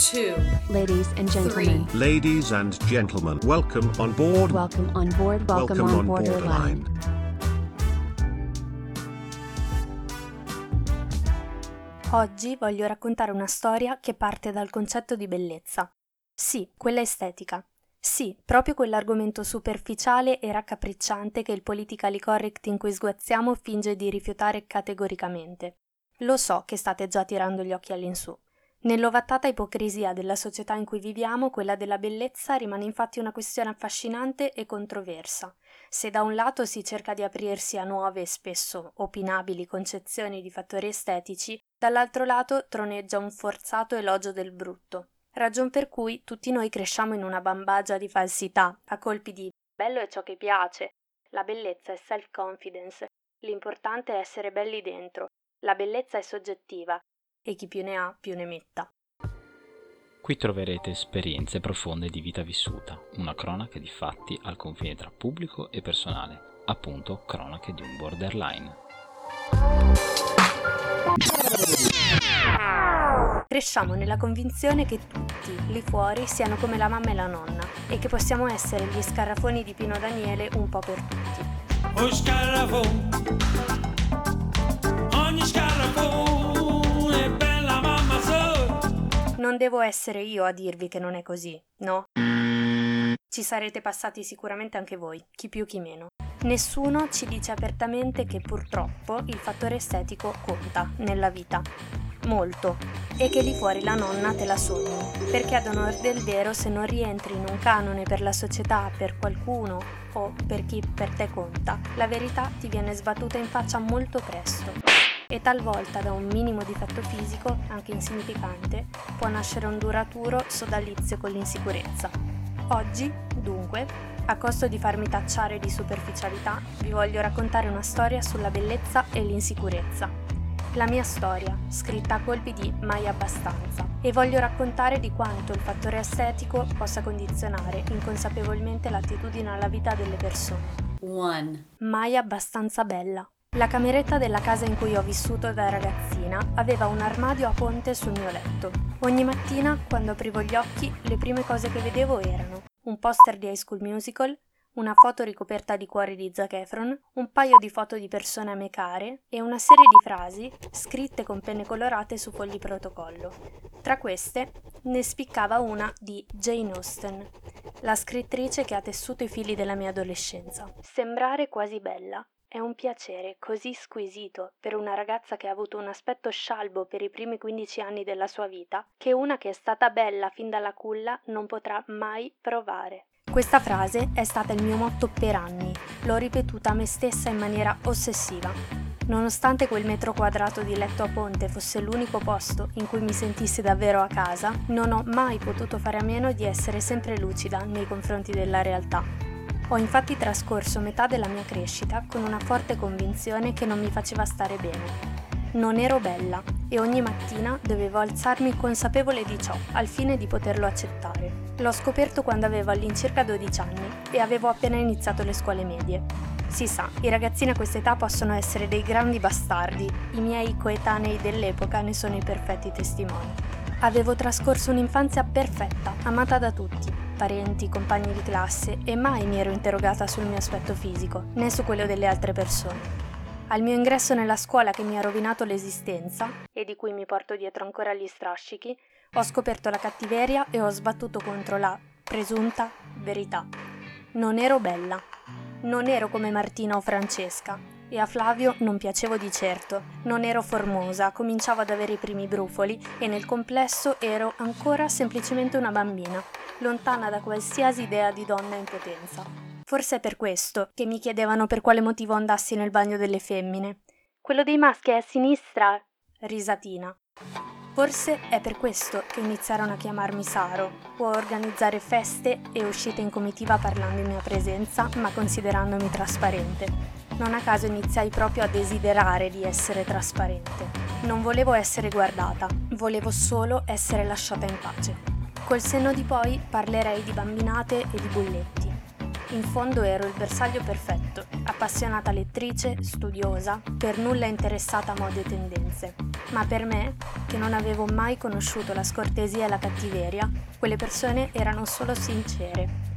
two, Ladies and gentlemen, Ladies and gentlemen, welcome on board. welcome on board, welcome, on, Borderline. Oggi voglio raccontare una storia che parte dal concetto di bellezza. Sì, quella estetica. Sì, proprio quell'argomento superficiale e raccapricciante che il politically correct in cui sguazziamo finge di rifiutare categoricamente. Lo so che state già tirando gli occhi all'insù. Nell'ovattata ipocrisia della società in cui viviamo, quella della bellezza rimane infatti una questione affascinante e controversa. Se da un lato si cerca di aprirsi a nuove e spesso opinabili concezioni di fattori estetici, dall'altro lato troneggia un forzato elogio del brutto. Ragion per cui tutti noi cresciamo in una bambagia di falsità, a colpi di bello è ciò che piace, la bellezza è self-confidence, l'importante è essere belli dentro, la bellezza è soggettiva e chi più ne ha più ne metta. Qui troverete esperienze profonde di vita vissuta, una cronaca di fatti al confine tra pubblico e personale, appunto cronache di un borderline. Cresciamo nella convinzione che tutti, lì fuori, siano come la mamma e la nonna e che possiamo essere gli scarafoni di Pino Daniele un po' per tutti. O scarafone, Non devo essere io a dirvi che non è così, no? Ci sarete passati sicuramente anche voi, chi più chi meno. Nessuno ci dice apertamente che purtroppo il fattore estetico conta nella vita. Molto. E che lì fuori la nonna te la sogni. Perché ad onor del vero se non rientri in un canone per la società, per qualcuno o per chi per te conta, la verità ti viene sbattuta in faccia molto presto. E talvolta da un minimo difetto fisico, anche insignificante, può nascere un duraturo sodalizio con l'insicurezza. Oggi, dunque, a costo di farmi tacciare di superficialità, vi voglio raccontare una storia sulla bellezza e l'insicurezza. La mia storia, scritta a colpi di mai abbastanza, e voglio raccontare di quanto il fattore estetico possa condizionare inconsapevolmente l'attitudine alla vita delle persone. one, Mai abbastanza bella. La cameretta della casa in cui ho vissuto da ragazzina aveva un armadio a ponte sul mio letto. Ogni mattina, quando aprivo gli occhi, le prime cose che vedevo erano un poster di High School Musical, una foto ricoperta di cuori di Zac Efron, un paio di foto di persone a me care e una serie di frasi scritte con penne colorate su fogli protocollo. Tra queste ne spiccava una di Jane Austen, la scrittrice che ha tessuto i fili della mia adolescenza. Sembrare quasi bella è un piacere così squisito per una ragazza che ha avuto un aspetto scialbo per i primi 15 anni della sua vita, che una che è stata bella fin dalla culla non potrà mai provare. Questa frase è stata il mio motto per anni, l'ho ripetuta a me stessa in maniera ossessiva. Nonostante quel metro quadrato di letto a ponte fosse l'unico posto in cui mi sentissi davvero a casa, non ho mai potuto fare a meno di essere sempre lucida nei confronti della realtà. Ho infatti trascorso metà della mia crescita con una forte convinzione che non mi faceva stare bene. Non ero bella e ogni mattina dovevo alzarmi consapevole di ciò al fine di poterlo accettare. L'ho scoperto quando avevo all'incirca 12 anni e avevo appena iniziato le scuole medie. Si sa, i ragazzini a questa età possono essere dei grandi bastardi, i miei coetanei dell'epoca ne sono i perfetti testimoni. Avevo trascorso un'infanzia perfetta, amata da tutti, parenti, compagni di classe e mai mi ero interrogata sul mio aspetto fisico, né su quello delle altre persone. Al mio ingresso nella scuola che mi ha rovinato l'esistenza, e di cui mi porto dietro ancora gli strascichi, ho scoperto la cattiveria e ho sbattuto contro la presunta verità. Non ero bella. Non ero come Martina o Francesca. E a Flavio non piacevo di certo. Non ero formosa, cominciavo ad avere i primi brufoli e nel complesso ero ancora semplicemente una bambina, lontana da qualsiasi idea di donna in potenza. Forse è per questo che mi chiedevano per quale motivo andassi nel bagno delle femmine. Quello dei maschi è a sinistra? Risatina. Forse è per questo che iniziarono a chiamarmi Saro o a organizzare feste e uscite in comitiva parlando in mia presenza, ma considerandomi trasparente. Non a caso iniziai proprio a desiderare di essere trasparente. Non volevo essere guardata, volevo solo essere lasciata in pace. Col senno di poi parlerei di bambinate e di bulletti. In fondo ero il bersaglio perfetto, appassionata lettrice, studiosa, per nulla interessata a mode e tendenze. Ma per me, che non avevo mai conosciuto la scortesia e la cattiveria, quelle persone erano solo sincere.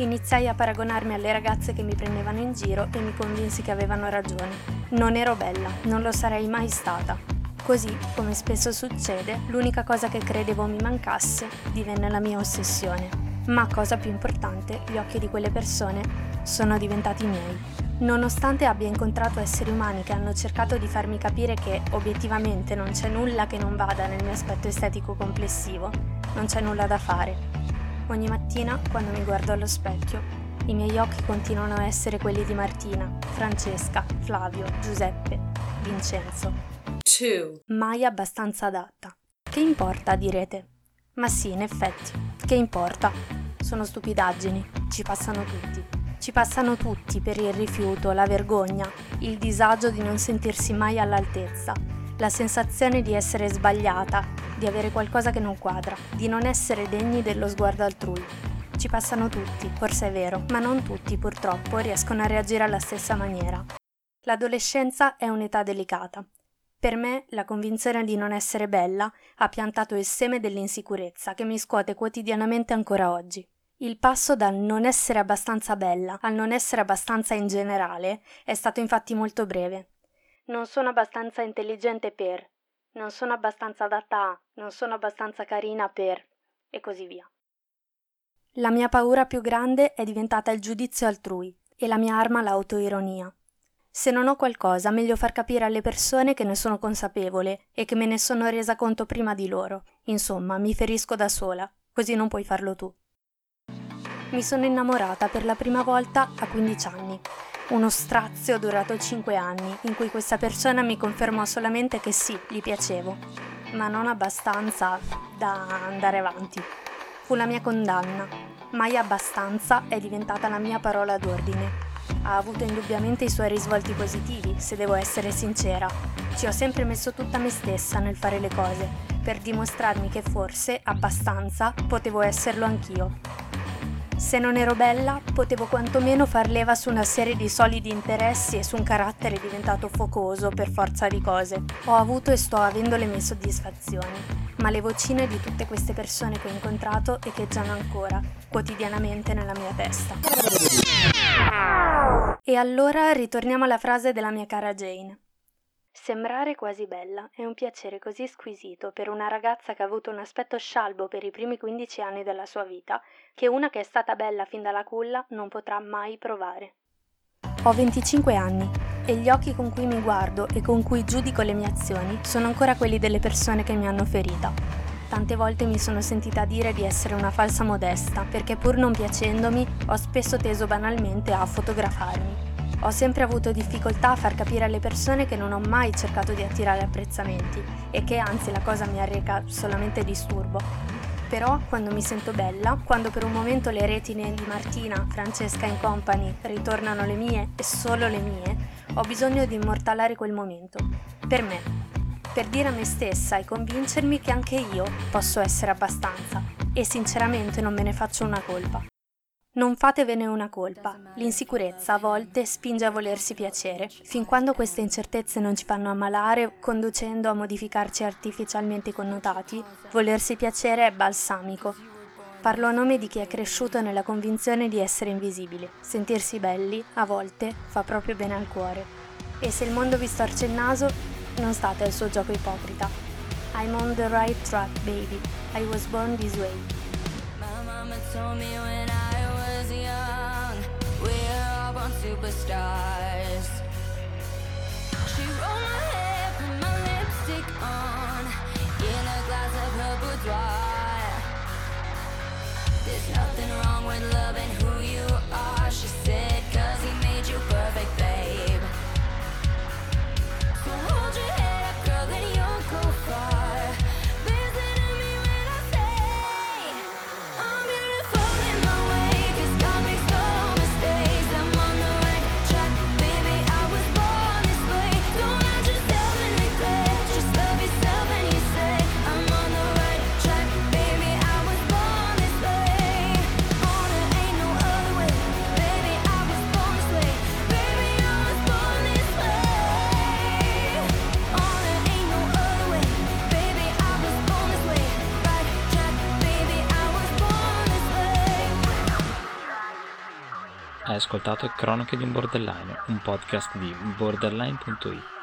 Iniziai a paragonarmi alle ragazze che mi prendevano in giro e mi convinsi che avevano ragione. Non ero bella, non lo sarei mai stata. Così, come spesso succede, l'unica cosa che credevo mi mancasse divenne la mia ossessione. Ma cosa più importante, gli occhi di quelle persone sono diventati miei. Nonostante abbia incontrato esseri umani che hanno cercato di farmi capire che obiettivamente non c'è nulla che non vada nel mio aspetto estetico complessivo, non c'è nulla da fare. Ogni mattina, quando mi guardo allo specchio, i miei occhi continuano a essere quelli di Martina, Francesca, Flavio, Giuseppe, Vincenzo. two, Mai abbastanza adatta. Che importa, direte? Ma sì, in effetti, che importa? Sono stupidaggini, ci passano tutti. Ci passano tutti per il rifiuto, la vergogna, il disagio di non sentirsi mai all'altezza, la sensazione di essere sbagliata, di avere qualcosa che non quadra, di non essere degni dello sguardo altrui. Ci passano tutti, forse è vero, ma non tutti purtroppo riescono a reagire alla stessa maniera. L'adolescenza è un'età delicata. Per me la convinzione di non essere bella ha piantato il seme dell'insicurezza che mi scuote quotidianamente ancora oggi. Il passo dal non essere abbastanza bella al non essere abbastanza in generale è stato infatti molto breve. Non sono abbastanza intelligente per, non sono abbastanza adatta a, non sono abbastanza carina per, e così via. La mia paura più grande è diventata il giudizio altrui e la mia arma l'autoironia. Se non ho qualcosa, meglio far capire alle persone che ne sono consapevole e che me ne sono resa conto prima di loro. Insomma, mi ferisco da sola, così non puoi farlo tu. Mi sono innamorata per la prima volta a 15 anni. Uno strazio durato 5 anni, in cui questa persona mi confermò solamente che sì, gli piacevo, ma non abbastanza da andare avanti. Fu la mia condanna. Mai abbastanza è diventata la mia parola d'ordine. Ha avuto indubbiamente i suoi risvolti positivi, se devo essere sincera. Ci ho sempre messo tutta me stessa nel fare le cose, per dimostrarmi che forse, abbastanza, potevo esserlo anch'io. Se non ero bella, potevo quantomeno far leva su una serie di solidi interessi e su un carattere diventato focoso per forza di cose. Ho avuto e sto avendo le mie soddisfazioni, ma le vocine di tutte queste persone che ho incontrato echeggiano ancora, quotidianamente nella mia testa. E allora ritorniamo alla frase della mia cara Jane. Sembrare quasi bella è un piacere così squisito per una ragazza che ha avuto un aspetto scialbo per i primi 15 anni della sua vita che una che è stata bella fin dalla culla non potrà mai provare. Ho 25 anni e gli occhi con cui mi guardo e con cui giudico le mie azioni sono ancora quelli delle persone che mi hanno ferita. Tante volte mi sono sentita dire di essere una falsa modesta perché pur non piacendomi ho spesso teso banalmente a fotografarmi ho sempre avuto difficoltà a far capire alle persone che non ho mai cercato di attirare apprezzamenti e che anzi la cosa mi arreca solamente disturbo. Però quando mi sento bella, quando per un momento le retine di Martina, Francesca e company ritornano le mie e solo le mie, ho bisogno di immortalare quel momento. Per me. Per dire a me stessa e convincermi che anche io posso essere abbastanza. E sinceramente non me ne faccio una colpa. Non fatevene una colpa. L'insicurezza a volte spinge a volersi piacere, fin quando queste incertezze non ci fanno ammalare, conducendo a modificarci artificialmente i connotati, volersi piacere è balsamico. Parlo a nome di chi è cresciuto nella convinzione di essere invisibile. Sentirsi belli, a volte, fa proprio bene al cuore. E se il mondo vi storce il naso, non state al suo gioco ipocrita. I'm on the right track, baby. I was born this way. My mama told me when I superstars. She rolled my hair, put my lipstick on, ascoltato Cronache di un borderline, un podcast di borderline.it.